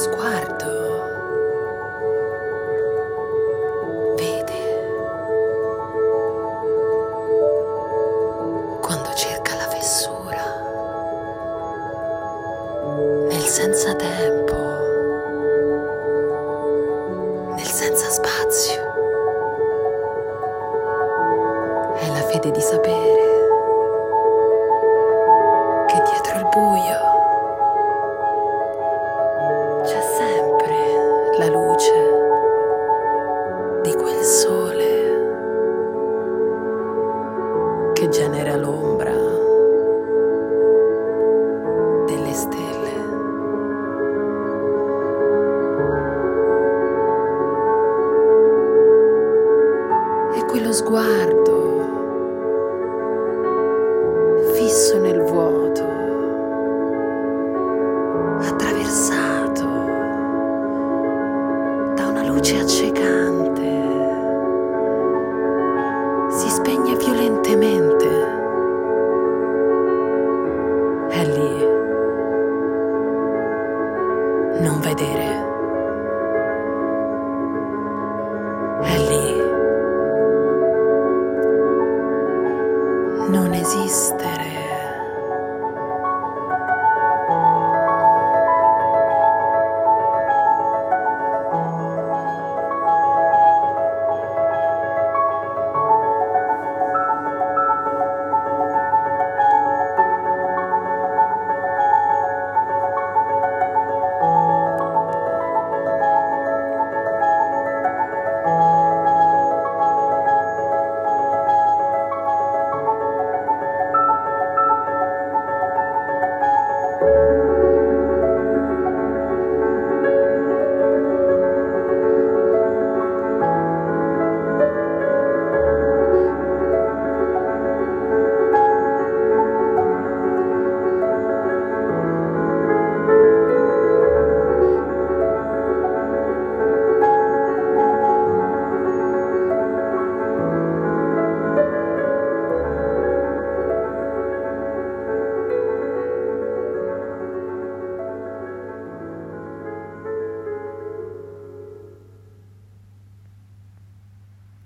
sguardo vede quando cerca la fessura nel senza tempo, nel senza spazio. È la fede di sapere che genera l'ombra delle stelle. E quello sguardo fisso nel vuoto, attraversato da una luce accecante, si spegne violentemente. Non vedere. È lì. Non esistere.